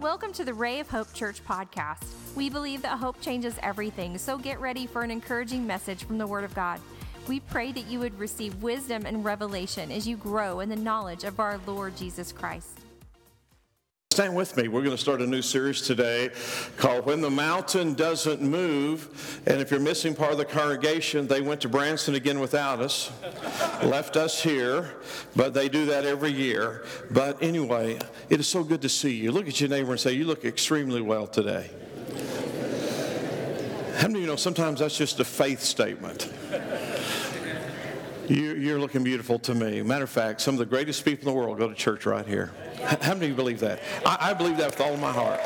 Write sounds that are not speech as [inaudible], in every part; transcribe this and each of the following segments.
Welcome to the Ray of Hope Church podcast. We believe that hope changes everything, so get ready for an encouraging message from the Word of God. We pray that you would receive wisdom and revelation as you grow in the knowledge of our Lord Jesus Christ. Stand with me. We're going to start a new series today called When the Mountain Doesn't Move. And if you're missing part of the congregation, they went to Branson again without us, [laughs] left us here, but they do that every year. But anyway, it is so good to see you. Look at your neighbor and say, You look extremely well today. How many of you know sometimes that's just a faith statement? You're looking beautiful to me. Matter of fact, some of the greatest people in the world go to church right here. How many of you believe that? I, I believe that with all of my heart.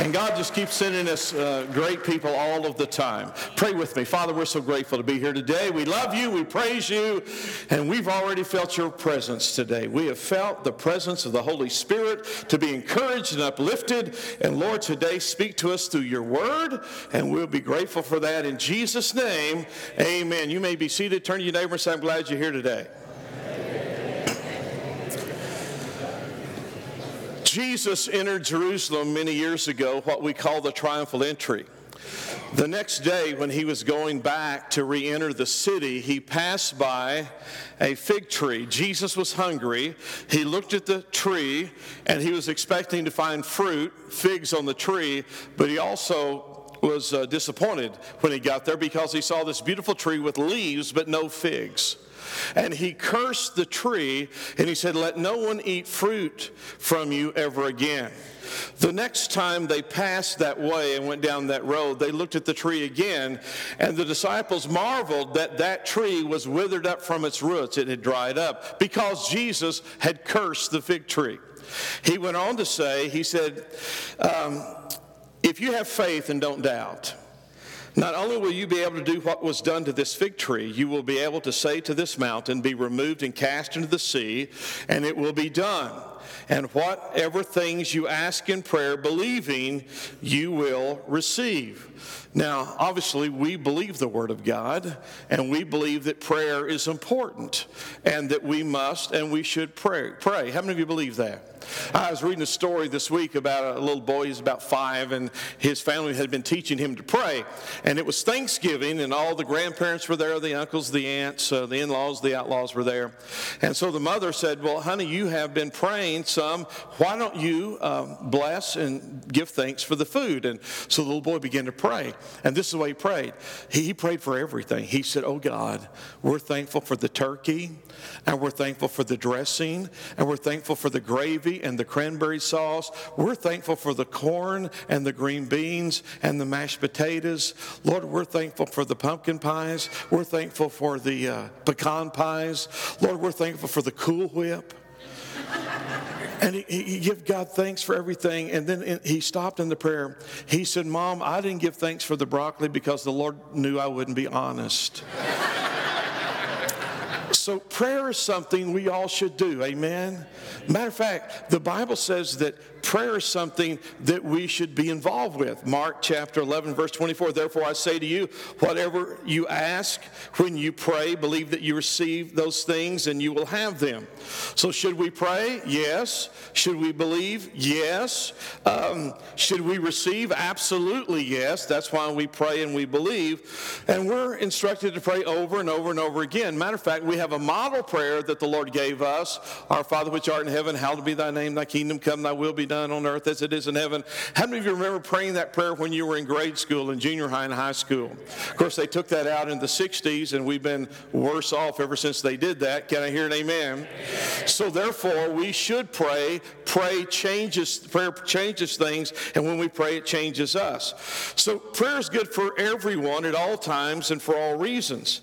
And God just keeps sending us uh, great people all of the time. Pray with me. Father, we're so grateful to be here today. We love you, we praise you, and we've already felt your presence today. We have felt the presence of the Holy Spirit to be encouraged and uplifted. And Lord, today speak to us through your word, and we'll be grateful for that. In Jesus' name, amen. You may be seated. Turn to your neighbor and say, I'm glad you're here today. Jesus entered Jerusalem many years ago, what we call the triumphal entry. The next day, when he was going back to re enter the city, he passed by a fig tree. Jesus was hungry. He looked at the tree and he was expecting to find fruit, figs on the tree, but he also was uh, disappointed when he got there because he saw this beautiful tree with leaves but no figs. And he cursed the tree and he said, Let no one eat fruit from you ever again. The next time they passed that way and went down that road, they looked at the tree again, and the disciples marveled that that tree was withered up from its roots. It had dried up because Jesus had cursed the fig tree. He went on to say, He said, um, If you have faith and don't doubt, not only will you be able to do what was done to this fig tree, you will be able to say to this mountain, Be removed and cast into the sea, and it will be done. And whatever things you ask in prayer, believing, you will receive. Now, obviously, we believe the Word of God, and we believe that prayer is important, and that we must and we should pray. Pray. How many of you believe that? I was reading a story this week about a little boy, he's about five, and his family had been teaching him to pray. And it was Thanksgiving, and all the grandparents were there, the uncles, the aunts, uh, the in laws, the outlaws were there. And so the mother said, Well, honey, you have been praying some. Why don't you um, bless and give thanks for the food? And so the little boy began to pray. And this is the way he prayed. He, he prayed for everything. He said, Oh God, we're thankful for the turkey, and we're thankful for the dressing, and we're thankful for the gravy and the cranberry sauce. We're thankful for the corn and the green beans and the mashed potatoes. Lord, we're thankful for the pumpkin pies. We're thankful for the uh, pecan pies. Lord, we're thankful for the Cool Whip. And he, he gave God thanks for everything. And then he stopped in the prayer. He said, Mom, I didn't give thanks for the broccoli because the Lord knew I wouldn't be honest. [laughs] so prayer is something we all should do. Amen. Matter of fact, the Bible says that prayer is something that we should be involved with. Mark chapter 11, verse 24. Therefore, I say to you, whatever you ask when you pray, believe that you receive those things and you will have them. So, should we pray? Yes. Should we believe? Yes. Um, should we receive? Absolutely yes. That's why we pray and we believe. And we're instructed to pray over and over and over again. Matter of fact, we have a model prayer that the Lord gave us Our Father which art in heaven, hallowed be thy name, thy kingdom come, thy will be done on earth as it is in heaven. How many of you remember praying that prayer when you were in grade school and junior high and high school? Of course, they took that out in the 60s, and we've been worse off ever since they did that. Can I hear an amen? So, therefore, we should pray. Pray changes, prayer changes things, and when we pray, it changes us. So, prayer is good for everyone at all times and for all reasons.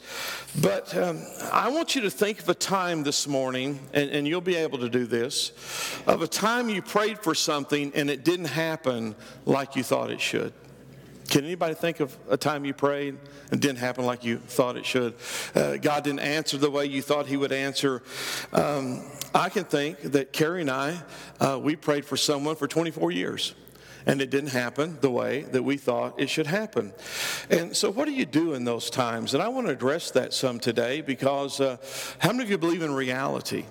But um, I want you to think of a time this morning, and, and you'll be able to do this, of a time you prayed for something and it didn't happen like you thought it should. Can anybody think of a time you prayed and didn't happen like you thought it should? Uh, God didn't answer the way you thought He would answer. Um, I can think that Carrie and I, uh, we prayed for someone for 24 years and it didn't happen the way that we thought it should happen. And so, what do you do in those times? And I want to address that some today because uh, how many of you believe in reality?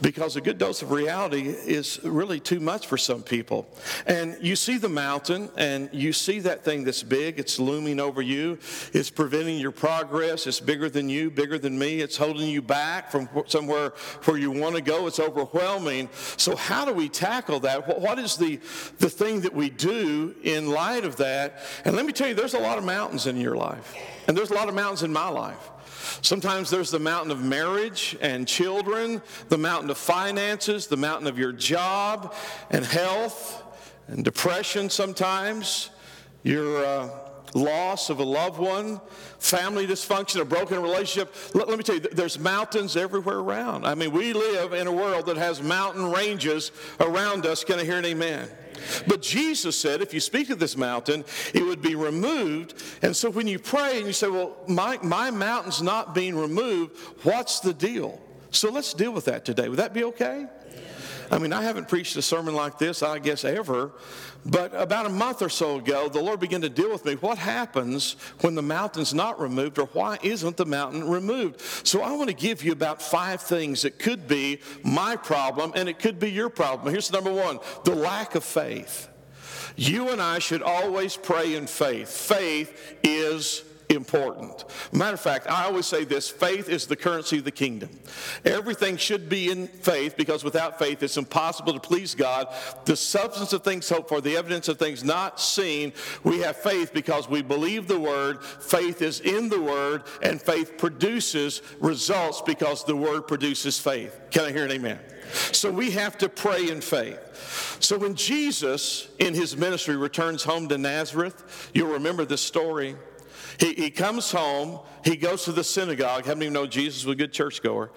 Because a good dose of reality is really too much for some people. And you see the mountain and you see that thing that's big, it's looming over you, it's preventing your progress, it's bigger than you, bigger than me, it's holding you back from somewhere where you want to go, it's overwhelming. So, how do we tackle that? What is the, the thing that we do in light of that? And let me tell you, there's a lot of mountains in your life, and there's a lot of mountains in my life. Sometimes there's the mountain of marriage and children, the mountain of finances, the mountain of your job and health and depression sometimes, your uh, loss of a loved one, family dysfunction, a broken relationship. Let, let me tell you, there's mountains everywhere around. I mean, we live in a world that has mountain ranges around us. Can I hear an amen? But Jesus said if you speak to this mountain, it would be removed. And so when you pray and you say, Well, my, my mountain's not being removed, what's the deal? So let's deal with that today. Would that be okay? I mean, I haven't preached a sermon like this, I guess, ever. But about a month or so ago, the Lord began to deal with me. What happens when the mountain's not removed, or why isn't the mountain removed? So I want to give you about five things that could be my problem, and it could be your problem. Here's number one the lack of faith. You and I should always pray in faith. Faith is important. Matter of fact, I always say this faith is the currency of the kingdom. Everything should be in faith because without faith it's impossible to please God. The substance of things hoped for, the evidence of things not seen, we have faith because we believe the word, faith is in the word, and faith produces results because the word produces faith. Can I hear an amen? So we have to pray in faith. So when Jesus in his ministry returns home to Nazareth, you'll remember this story. He, he comes home, he goes to the synagogue. How many know Jesus was a good churchgoer?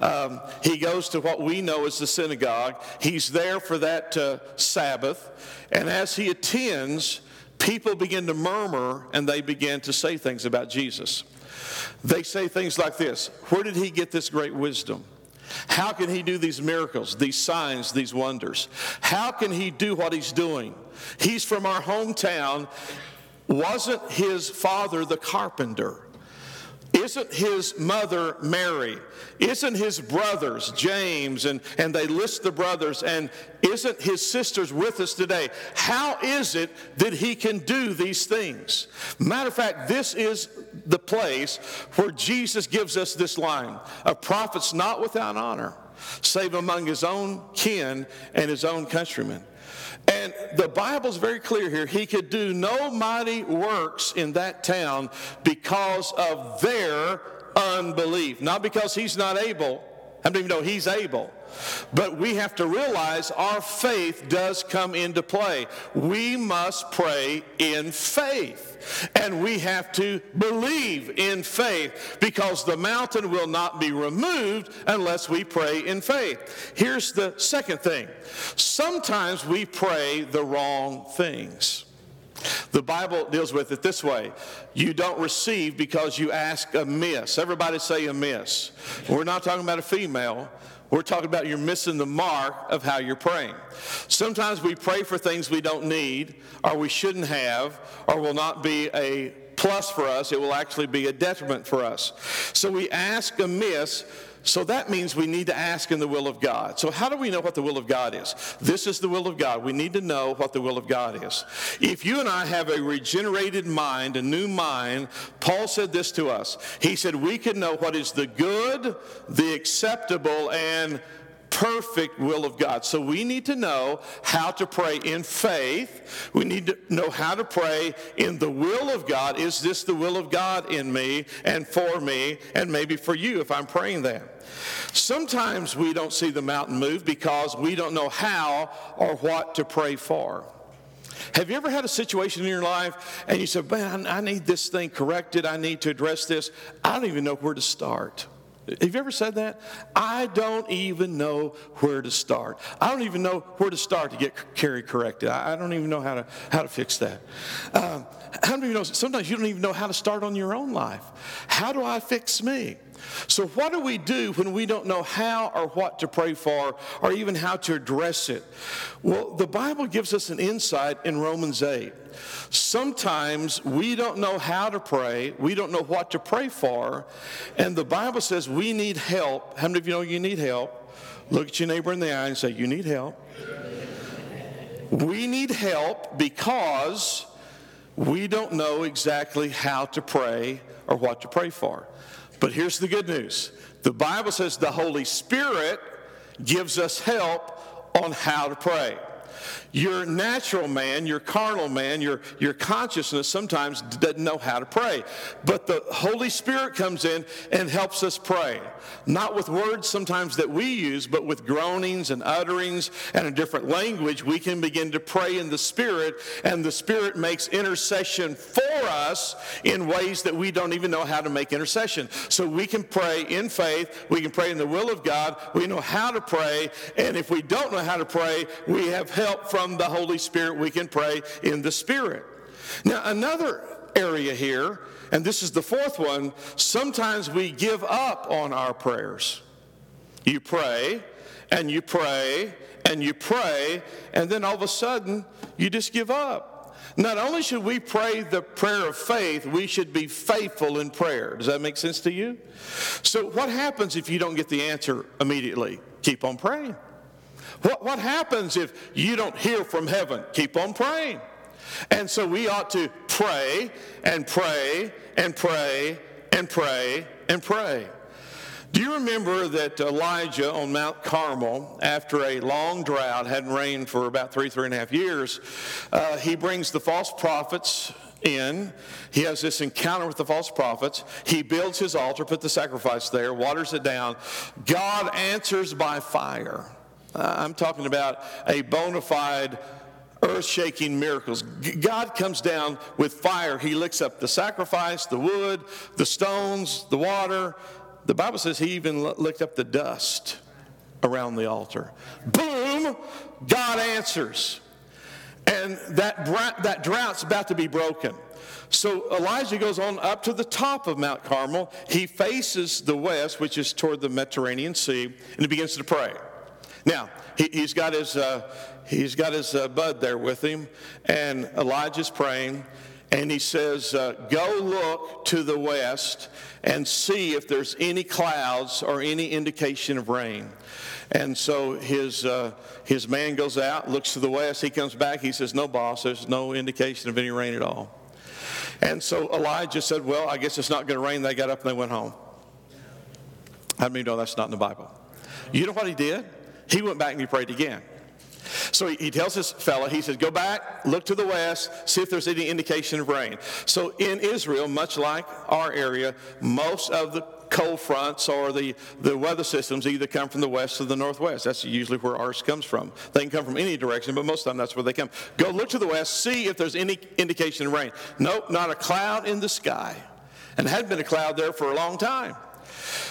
Um, he goes to what we know as the synagogue. He's there for that uh, Sabbath. And as he attends, people begin to murmur and they begin to say things about Jesus. They say things like this Where did he get this great wisdom? How can he do these miracles, these signs, these wonders? How can he do what he's doing? He's from our hometown, wasn't his father the carpenter? Isn't his mother Mary? Isn't his brothers James? And, and they list the brothers. And isn't his sisters with us today? How is it that he can do these things? Matter of fact, this is the place where Jesus gives us this line A prophet's not without honor, save among his own kin and his own countrymen. And the Bible's very clear here. He could do no mighty works in that town because of their unbelief. Not because he's not able. I don't even know he's able? But we have to realize our faith does come into play. We must pray in faith. And we have to believe in faith because the mountain will not be removed unless we pray in faith. Here's the second thing sometimes we pray the wrong things. The Bible deals with it this way you don't receive because you ask amiss. Everybody say amiss. We're not talking about a female. We're talking about you're missing the mark of how you're praying. Sometimes we pray for things we don't need, or we shouldn't have, or will not be a plus for us. It will actually be a detriment for us. So we ask amiss so that means we need to ask in the will of God. So, how do we know what the will of God is? This is the will of God. We need to know what the will of God is. If you and I have a regenerated mind, a new mind, Paul said this to us. He said, We can know what is the good, the acceptable, and perfect will of God. So we need to know how to pray in faith. We need to know how to pray in the will of God. Is this the will of God in me and for me and maybe for you if I'm praying that? Sometimes we don't see the mountain move because we don't know how or what to pray for. Have you ever had a situation in your life and you said, Man, I need this thing corrected. I need to address this. I don't even know where to start. Have you ever said that? I don't even know where to start. I don't even know where to start to get Carrie corrected. I don't even know how to how to fix that. Um, know? Sometimes you don't even know how to start on your own life. How do I fix me? So, what do we do when we don't know how or what to pray for or even how to address it? Well, the Bible gives us an insight in Romans 8. Sometimes we don't know how to pray, we don't know what to pray for, and the Bible says we need help. How many of you know you need help? Look at your neighbor in the eye and say, You need help. We need help because we don't know exactly how to pray or what to pray for. But here's the good news the Bible says the Holy Spirit gives us help on how to pray. Your natural man, your carnal man, your, your consciousness sometimes doesn't know how to pray. But the Holy Spirit comes in and helps us pray. Not with words sometimes that we use, but with groanings and utterings and a different language, we can begin to pray in the Spirit, and the Spirit makes intercession for us in ways that we don't even know how to make intercession. So we can pray in faith, we can pray in the will of God, we know how to pray, and if we don't know how to pray, we have help from the Holy Spirit. We can pray in the Spirit. Now, another area here, and this is the fourth one, sometimes we give up on our prayers. You pray, and you pray, and you pray, and then all of a sudden, you just give up. Not only should we pray the prayer of faith, we should be faithful in prayer. Does that make sense to you? So, what happens if you don't get the answer immediately? Keep on praying. What, what happens if you don't hear from heaven? Keep on praying. And so we ought to pray and pray and pray and pray and pray. Do you remember that Elijah on Mount Carmel, after a long drought, hadn't rained for about three, three and a half years, uh, he brings the false prophets in. He has this encounter with the false prophets. He builds his altar, put the sacrifice there, waters it down. God answers by fire. Uh, I'm talking about a bona fide earth shaking miracles. God comes down with fire. He licks up the sacrifice, the wood, the stones, the water. The Bible says he even licked up the dust around the altar. Boom! God answers. And that, that drought's about to be broken. So Elijah goes on up to the top of Mount Carmel. He faces the west, which is toward the Mediterranean Sea, and he begins to pray. Now, he, has got his, uh, he's got his uh, bud there with him, and Elijah's praying, and he says, uh, Go look to the west and see if there's any clouds or any indication of rain. And so his, uh, his man goes out, looks to the west. He comes back. He says, No, boss, there's no indication of any rain at all. And so Elijah said, Well, I guess it's not going to rain. They got up and they went home. How many know that's not in the Bible? You know what he did? He went back and he prayed again. So he, tells this fella, he says, Go back, look to the west, see if there's any indication of rain. So in Israel, much like our area, most of the cold fronts or the, the weather systems either come from the west or the northwest. That's usually where ours comes from. They can come from any direction, but most of the time that's where they come. Go look to the west, see if there's any indication of rain. Nope, not a cloud in the sky. And had been a cloud there for a long time.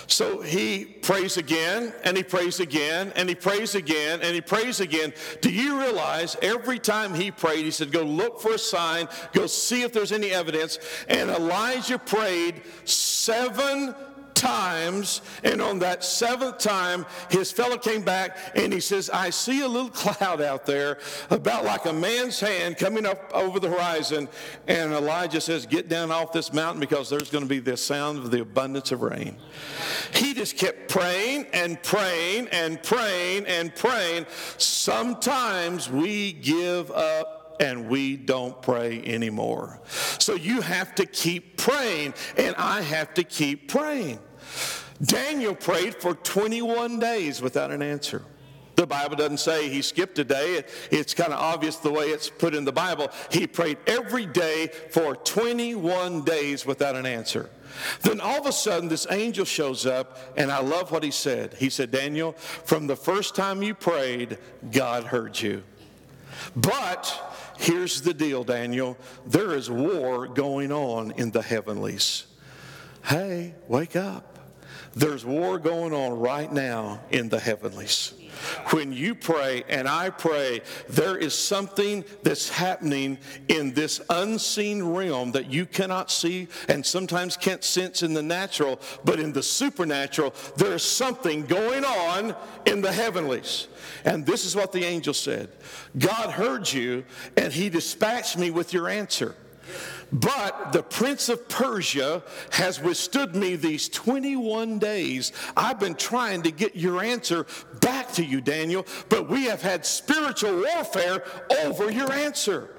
So he prays again, and he prays again, and he prays again, and he prays again. Do you realize every time he prayed, he said, Go look for a sign, go see if there's any evidence. And Elijah prayed seven times, and on that seventh time, his fellow came back and he says, I see a little [laughs] cloud out there, about like a man's hand coming up over the horizon. And Elijah says, Get down off this mountain because there's going to be the sound of the abundance of rain. He just kept praying and praying and praying and praying. Sometimes we give up and we don't pray anymore. So you have to keep praying, and I have to keep praying. Daniel prayed for 21 days without an answer. The Bible doesn't say he skipped a day. It's kind of obvious the way it's put in the Bible. He prayed every day for 21 days without an answer. Then all of a sudden, this angel shows up, and I love what he said. He said, Daniel, from the first time you prayed, God heard you. But here's the deal, Daniel there is war going on in the heavenlies. Hey, wake up. There's war going on right now in the heavenlies. When you pray and I pray, there is something that's happening in this unseen realm that you cannot see and sometimes can't sense in the natural, but in the supernatural, there is something going on in the heavenlies. And this is what the angel said God heard you, and he dispatched me with your answer. But the prince of Persia has withstood me these 21 days. I've been trying to get your answer back to you, Daniel, but we have had spiritual warfare over your answer.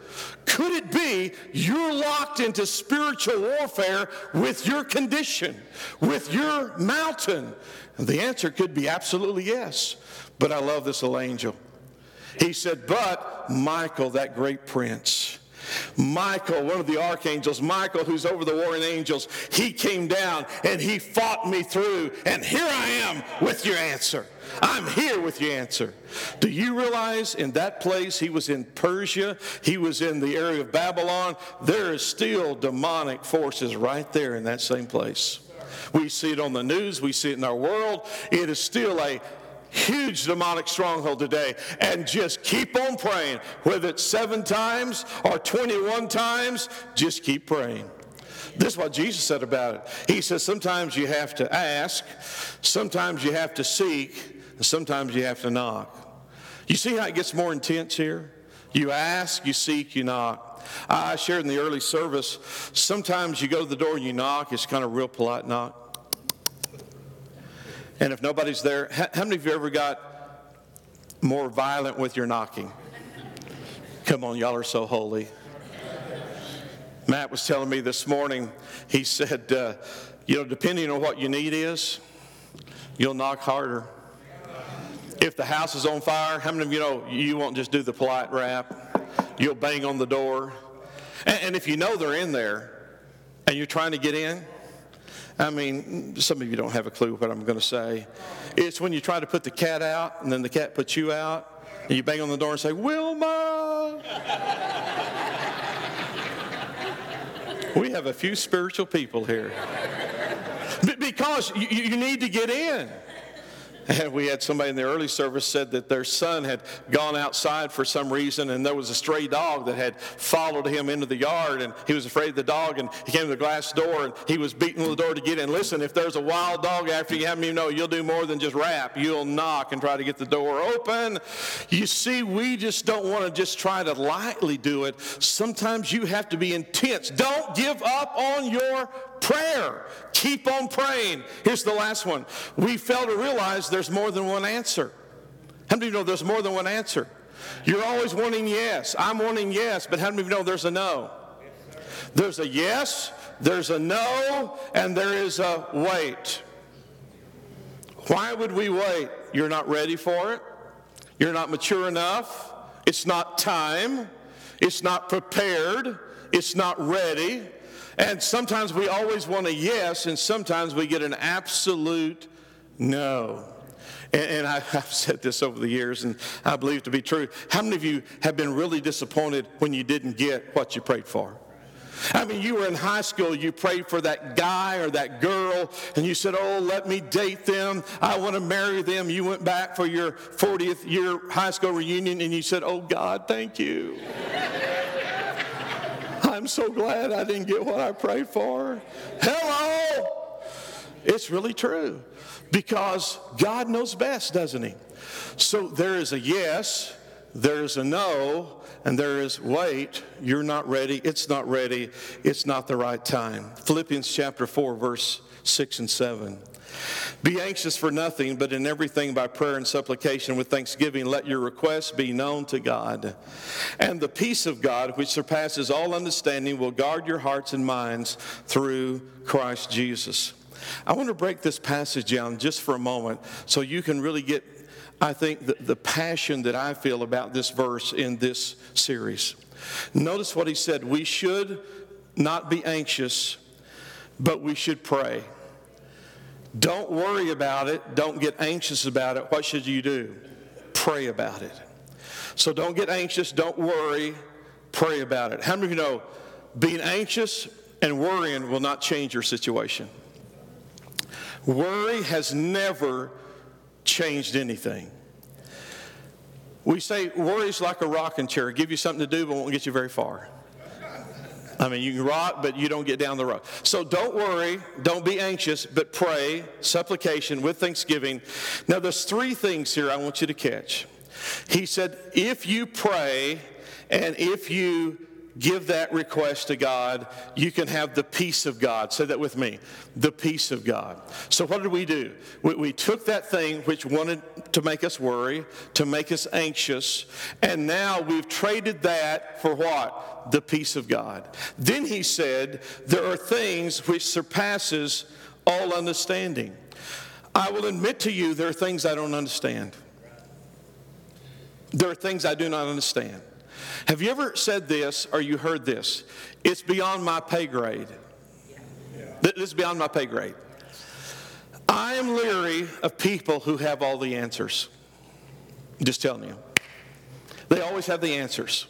Could it be you're locked into spiritual warfare with your condition, with your mountain? And the answer could be absolutely yes. But I love this little angel. He said, But Michael, that great prince, Michael, one of the archangels, Michael, who's over the warring angels, he came down and he fought me through. And here I am with your answer. I'm here with your answer. Do you realize in that place, he was in Persia, he was in the area of Babylon, there is still demonic forces right there in that same place. We see it on the news, we see it in our world. It is still a huge demonic stronghold today and just keep on praying. Whether it's seven times or 21 times, just keep praying. This is what Jesus said about it. He says sometimes you have to ask, sometimes you have to seek, and sometimes you have to knock. You see how it gets more intense here? You ask, you seek, you knock. I shared in the early service, sometimes you go to the door and you knock, it's kind of real polite knock. And if nobody's there, how many of you ever got more violent with your knocking? Come on, y'all are so holy. Matt was telling me this morning, he said, uh, you know, depending on what your need is, you'll knock harder. If the house is on fire, how many of you know you won't just do the polite rap? You'll bang on the door. And, and if you know they're in there and you're trying to get in, I mean, some of you don't have a clue what I'm going to say. It's when you try to put the cat out, and then the cat puts you out, and you bang on the door and say, Wilma! we have a few spiritual people here. Because you, you need to get in. And [laughs] we had somebody in the early service said that their son had gone outside for some reason and there was a stray dog that had followed him into the yard and he was afraid of the dog and he came to the glass door and he was beating on the door to get in. Listen, if there's a wild dog after you, have me know you'll do more than just rap. You'll knock and try to get the door open. You see, we just don't want to just try to lightly do it. Sometimes you have to be intense. Don't give up on your prayer. Keep on praying. Here's the last one. We fail to realize there's more than one answer. How many of you know there's more than one answer? You're always wanting yes. I'm wanting yes, but how many of you know there's a no? There's a yes, there's a no, and there is a wait. Why would we wait? You're not ready for it. You're not mature enough. It's not time. It's not prepared. It's not ready. And sometimes we always want a yes, and sometimes we get an absolute no. And, and I, [laughs] have said this over the years, and I believe to be true. How many of you have been really disappointed when you didn't get what you prayed for? I mean, you were in high school, you prayed for that guy or that girl, and you said, Oh, let me date them. I want to marry them. You went back for your 40th year high school reunion, and you said, Oh, God, thank you. I'm so glad I didn't get what I prayed for. Hello! It's really true because God knows best, doesn't He? So there is a yes, there is a no, and there is wait, you're not ready, it's not ready, it's not the right time. Philippians chapter 4, verse 6 and 7. Be anxious for nothing, but in everything by prayer and supplication with thanksgiving, let your requests be known to God. And the peace of God, which surpasses all understanding, will guard your hearts and minds through Christ Jesus. I want to break this passage down just for a moment so you can really get, I think, the, the passion that I feel about this verse in this series. Notice what he said we should not be anxious, but we should pray. Don't worry about it. Don't get anxious about it. What should you do? Pray about it. So don't get anxious. Don't worry. Pray about it. How many of you know being anxious and worrying will not change your situation? Worry has never changed anything. We say worry is like a rocking chair. Give you something to do, but won't get you very far. I mean, you can rock, but you don't get down the road. So don't worry, don't be anxious, but pray, supplication with thanksgiving. Now, there's three things here I want you to catch. He said, if you pray and if you give that request to God, you can have the peace of God. Say that with me the peace of God. So, what did we do? We, we, took that thing which wanted to make us worry, to make us anxious, and now we've traded that for what? The peace of God. Then he said, There are things which surpasses all understanding. I will admit to you, there are things I don't understand. There are things I do not understand. Have you ever said this or you heard this? It's beyond my pay grade. This is beyond my pay grade. I am leery of people who have all the answers. I'm just telling you. They always have the answers.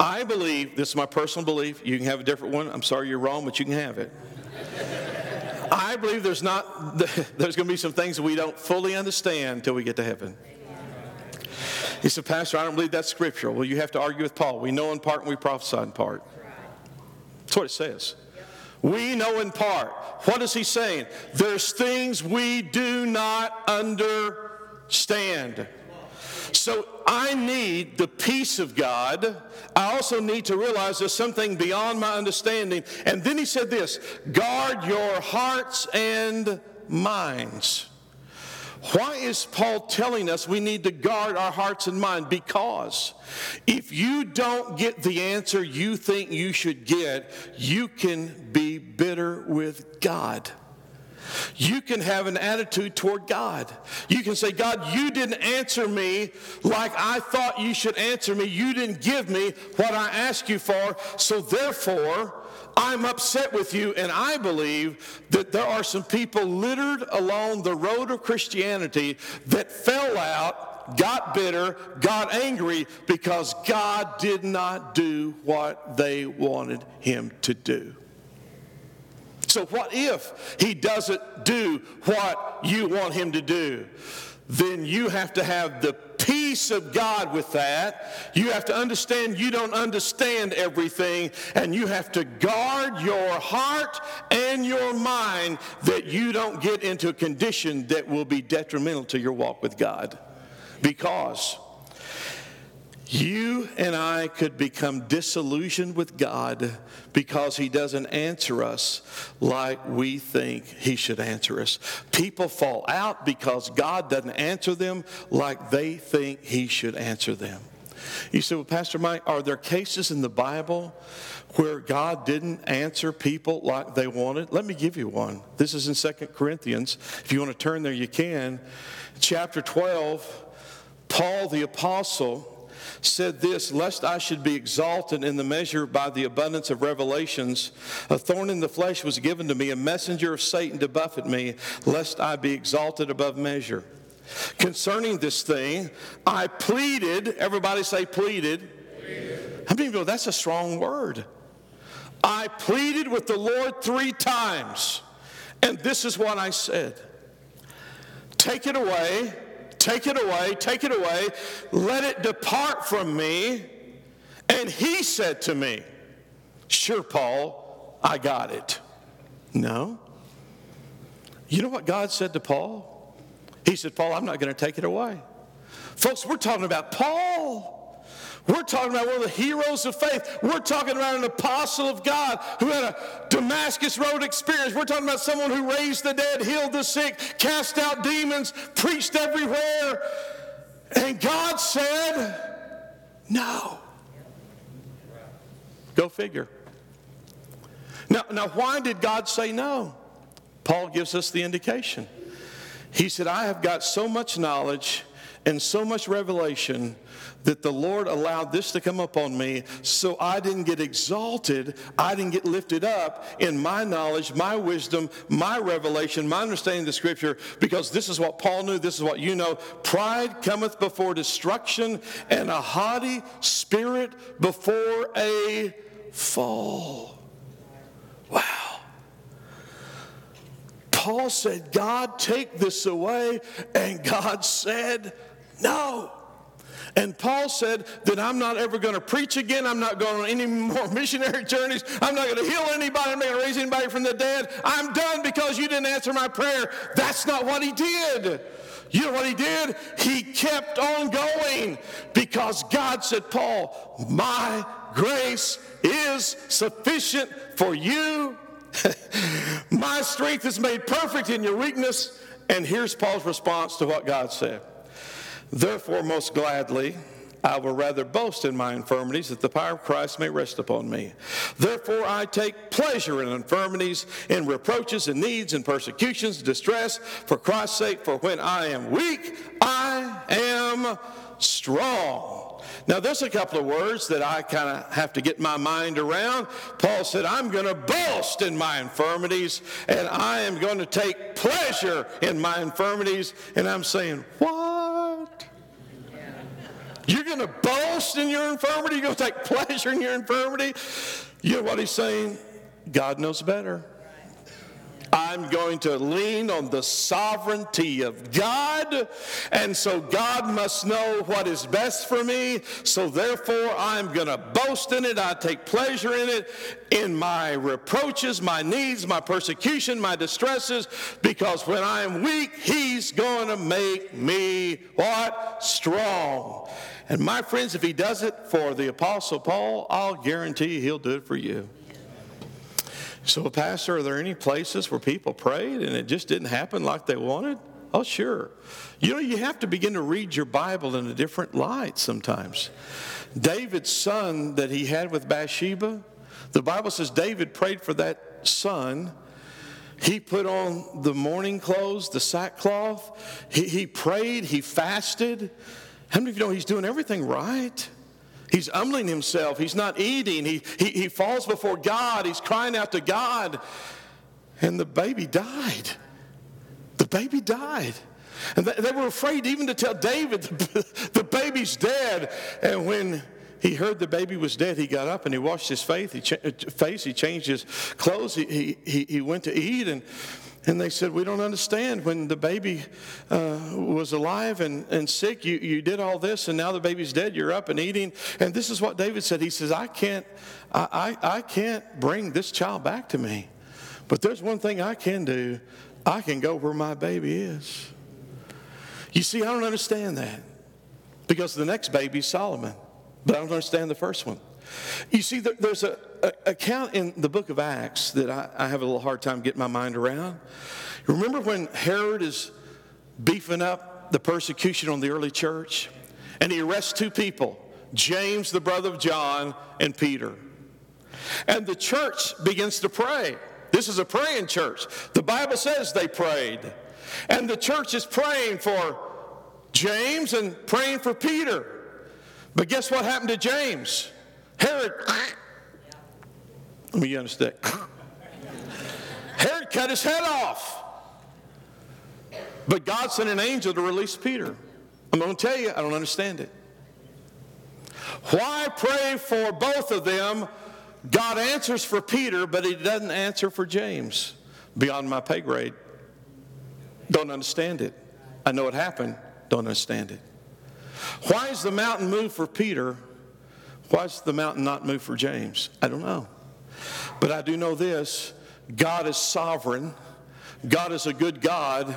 I believe, this is my personal belief, you can have a different one. I'm sorry you're wrong, but you can have it. I believe there's not [laughs] there's going to be some things that we don't fully understand until we get to heaven. He said, Pastor, I don't believe that's scriptural. Well, you have to argue with Paul. We know in part and we prophesy in part. That's what it says. We know in part. What is he saying? There's things we do not understand. So I need the peace of God. I also need to realize there's something beyond my understanding. And then he said this guard your hearts and minds. Why is Paul telling us we need to guard our hearts and mind? Because if you don't get the answer you think you should get, you can be bitter with God. You can have an attitude toward God. You can say, God, you didn't answer me like I thought you should answer me. You didn't give me what I asked you for. So therefore, I'm upset with you, and I believe that there are some people littered along the road of Christianity that fell out, got bitter, got angry because God did not do what they wanted Him to do. So, what if He doesn't do what you want Him to do? Then you have to have the peace of God with that. You have to understand you don't understand everything, and you have to guard your heart and your mind that you don't get into a condition that will be detrimental to your walk with God. Because you and I could become disillusioned with God because He doesn't answer us like we think He should answer us. People fall out because God doesn't answer them like they think He should answer them. You say, Well, Pastor Mike, are there cases in the Bible where God didn't answer people like they wanted? Let me give you one. This is in Second Corinthians. If you want to turn there, you can. Chapter 12, Paul the Apostle said this Lest I should be exalted in the measure by the abundance of revelations, a thorn in the flesh was given to me, a messenger of Satan to buffet me, lest I be exalted above measure. Concerning this thing, I pleaded, everybody say pleaded. How many know that's a strong word? I pleaded with the Lord three times, and this is what I said Take it away Take it away, take it away, let it depart from me. And he said to me, Sure, Paul, I got it. No. You know what God said to Paul? He said, Paul, I'm not going to take it away. Folks, we're talking about Paul. We're talking about one of the heroes of faith. We're talking about an apostle of God who had a Damascus Road experience. We're talking about someone who raised the dead, healed the sick, cast out demons, preached everywhere. And God said, No. Go figure. Now, now, why did God say no? Paul gives us the indication. He said, I have got so much knowledge and so much revelation that the Lord allowed this to come upon me so I didn't get exalted, I didn't get lifted up in my knowledge, my wisdom, my revelation, my understanding of the scripture, because this is what Paul knew, this is what you know. Pride cometh before destruction, and a haughty spirit before a fall. Wow. Paul said, God, take this away. And God said, No. And Paul said that I'm not ever going to preach again. I'm not going on any more [laughs] missionary journeys. I'm not going to heal anybody. I'm not going to raise anybody from the dead. I'm done because you didn't answer my prayer. That's not what he did. You know what he did? He kept on going because God said, Paul, my grace is sufficient for you. [laughs] my strength is made perfect in your weakness. And here's Paul's response to what God said. Therefore, most gladly, I will rather boast in my infirmities that the power of Christ may rest upon me. Therefore, I take pleasure in infirmities, in reproaches, and needs, and persecutions, distress, for Christ's sake. For when I am weak, I am strong. Now, there's a couple of words that I kind of have to get my mind around. Paul said, I'm going to boast in my infirmities, and I am going to take pleasure in my infirmities. And I'm saying, What? You're going to boast in your infirmity? You're going to take [laughs] pleasure in your infirmity? You know what he's saying? God knows better. I'm going to lean on the sovereignty of God. And so God must know what is best for me. So therefore, I'm going to boast in it. I take pleasure in it, in my reproaches, my needs, my persecution, my distresses, because when I am weak, He's going to make me what? Strong. And my friends, if He does it for the Apostle Paul, I'll guarantee He'll do it for you. So, Pastor, are there any places where people prayed and it just didn't happen like they wanted? Oh, sure. You know, you have to begin to read your Bible in a different light sometimes. David's son that he had with Bathsheba, the Bible says David prayed for that son. He put on the mourning clothes, the sackcloth. He, he prayed, he fasted. How many of you know he's doing everything right? He's humbling himself. He's not eating. He, he, he falls before God. He's crying out to God. And the baby died. The baby died. And they were afraid even to tell David [laughs] the, the baby's dead. And when he heard the baby was dead, he got up and he washed his face. He, cha- uh, face, he changed his clothes. He, he, he went to eat. And and they said, We don't understand. When the baby uh, was alive and, and sick, you, you did all this, and now the baby's dead. You're up and eating. And this is what David said. He says, I can't, I, I, I can't bring this child back to me. But there's one thing I can do I can go where my baby is. You see, I don't understand that because the next baby is Solomon, but I don't understand the first one. You see, there's a, account in the book of Acts that I, I have a little hard time getting my mind around. Remember when Herod is beefing up the persecution on the early church? And he arrests two people James, the brother of John, and Peter. And the church begins to pray. This is a praying church. The Bible says they prayed. And the church is praying for James and praying for Peter. But guess what happened to James? Herod, let me understand. Herod cut his head off. But God sent an angel to release Peter. I'm going to tell you, I don't understand it. Why pray for both of them? God answers for Peter, but he doesn't answer for James. Beyond my pay grade. Don't understand it. I know it happened, don't understand it. Why is the mountain moved for Peter why does the mountain not move for James? I don't know. But I do know this God is sovereign, God is a good God,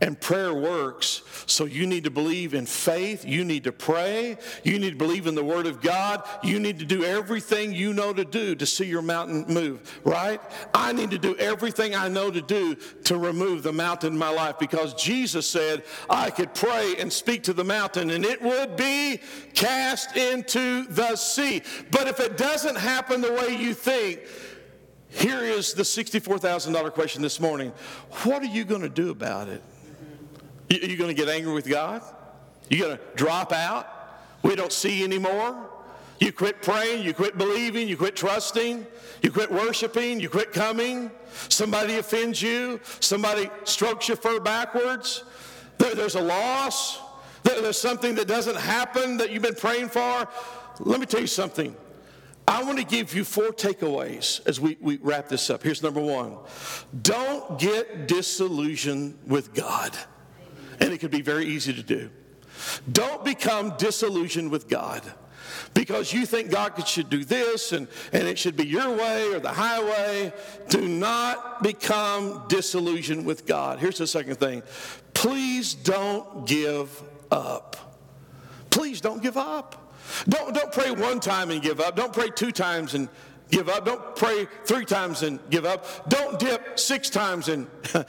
and prayer works. So you need to believe in faith. You need to pray. You need to believe in the Word of God. You need to do everything you know to do to see your mountain move, right? I need to do everything I know to do to remove the mountain in my life because Jesus said I could pray and speak to the mountain and it would be cast into the sea. But if it doesn't happen the way you think, here is the $64,000 question this morning. What are you going to do about it? You, you going to get angry with God? You going to drop out? We don't see anymore? You quit praying, you quit believing, you quit trusting, you quit worshiping, you quit coming. Somebody offends you, somebody strokes your fur backwards. There, there's a loss, there, there's something that doesn't happen that you've been praying for. Let me tell you something. I want to give you four takeaways as we, we wrap this up. Here's number one don't get disillusioned with God and it can be very easy to do. Don't become disillusioned with God because you think God should do this and, and it should be your way or the highway. Do not become disillusioned with God. Here's the second thing please don't give up. Please don't give up. Don't, don't pray one time and give up. Don't pray two times and give up. Don't pray three times and give up. Don't dip six times and [laughs]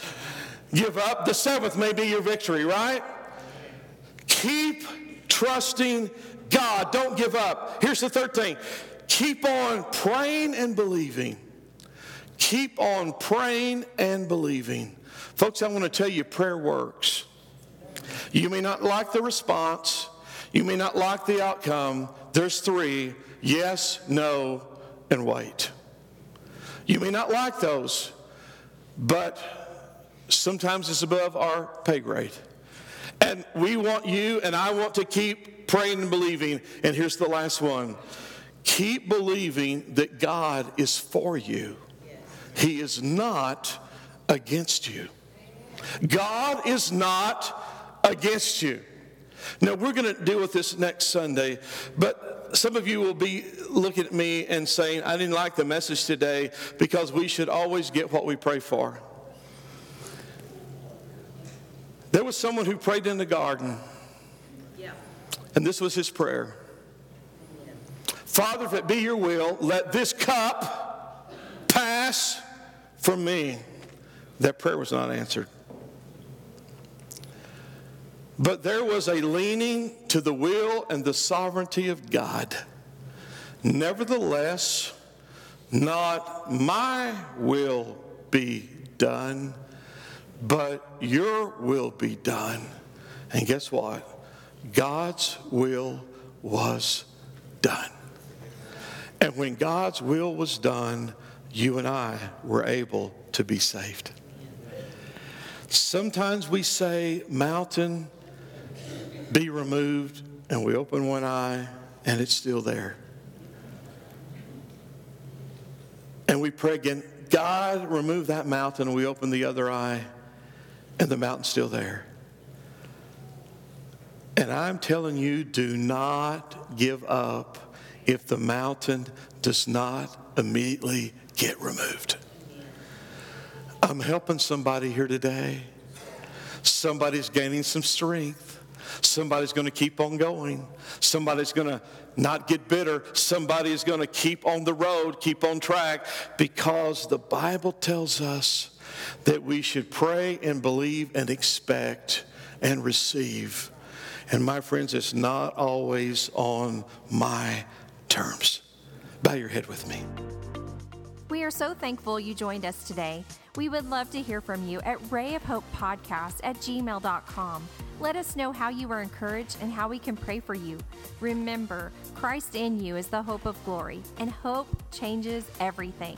give up. The seventh may be your victory, right? Keep trusting God. Don't give up. Here's the third thing keep on praying and believing. Keep on praying and believing. Folks, I want to tell you prayer works. You may not like the response, you may not like the outcome. There's three yes, no, and wait. You may not like those, but sometimes it's above our pay grade. And we want you and I want to keep praying and believing. And here's the last one keep believing that God is for you, He is not against you. God is not against you. Now, we're going to deal with this next Sunday, but some of you will be looking at me and saying, I didn't like the message today because we should always get what we pray for. There was someone who prayed in the garden, yeah. and this was his prayer Father, if it be your will, let this cup pass from me. That prayer was not answered. But there was a leaning to the will and the sovereignty of God. Nevertheless, not my will be done, but your will be done. And guess what? God's will was done. And when God's will was done, you and I were able to be saved. Sometimes we say, Mountain, be removed, and we open one eye and it's still there. And we pray again, God, remove that mountain, and we open the other eye and the mountain's still there. And I'm telling you, do not give up if the mountain does not immediately get removed. I'm helping somebody here today. Somebody's gaining some strength. Somebody's going to keep on going. Somebody's going to not get bitter. Somebody's going to keep on the road, keep on track, because the Bible tells us that we should pray and believe and expect and receive. And my friends, it's not always on my terms. Bow your head with me. We are so thankful you joined us today. We would love to hear from you at rayofhopepodcast at gmail.com. Let us know how you were encouraged and how we can pray for you. Remember, Christ in you is the hope of glory, and hope changes everything.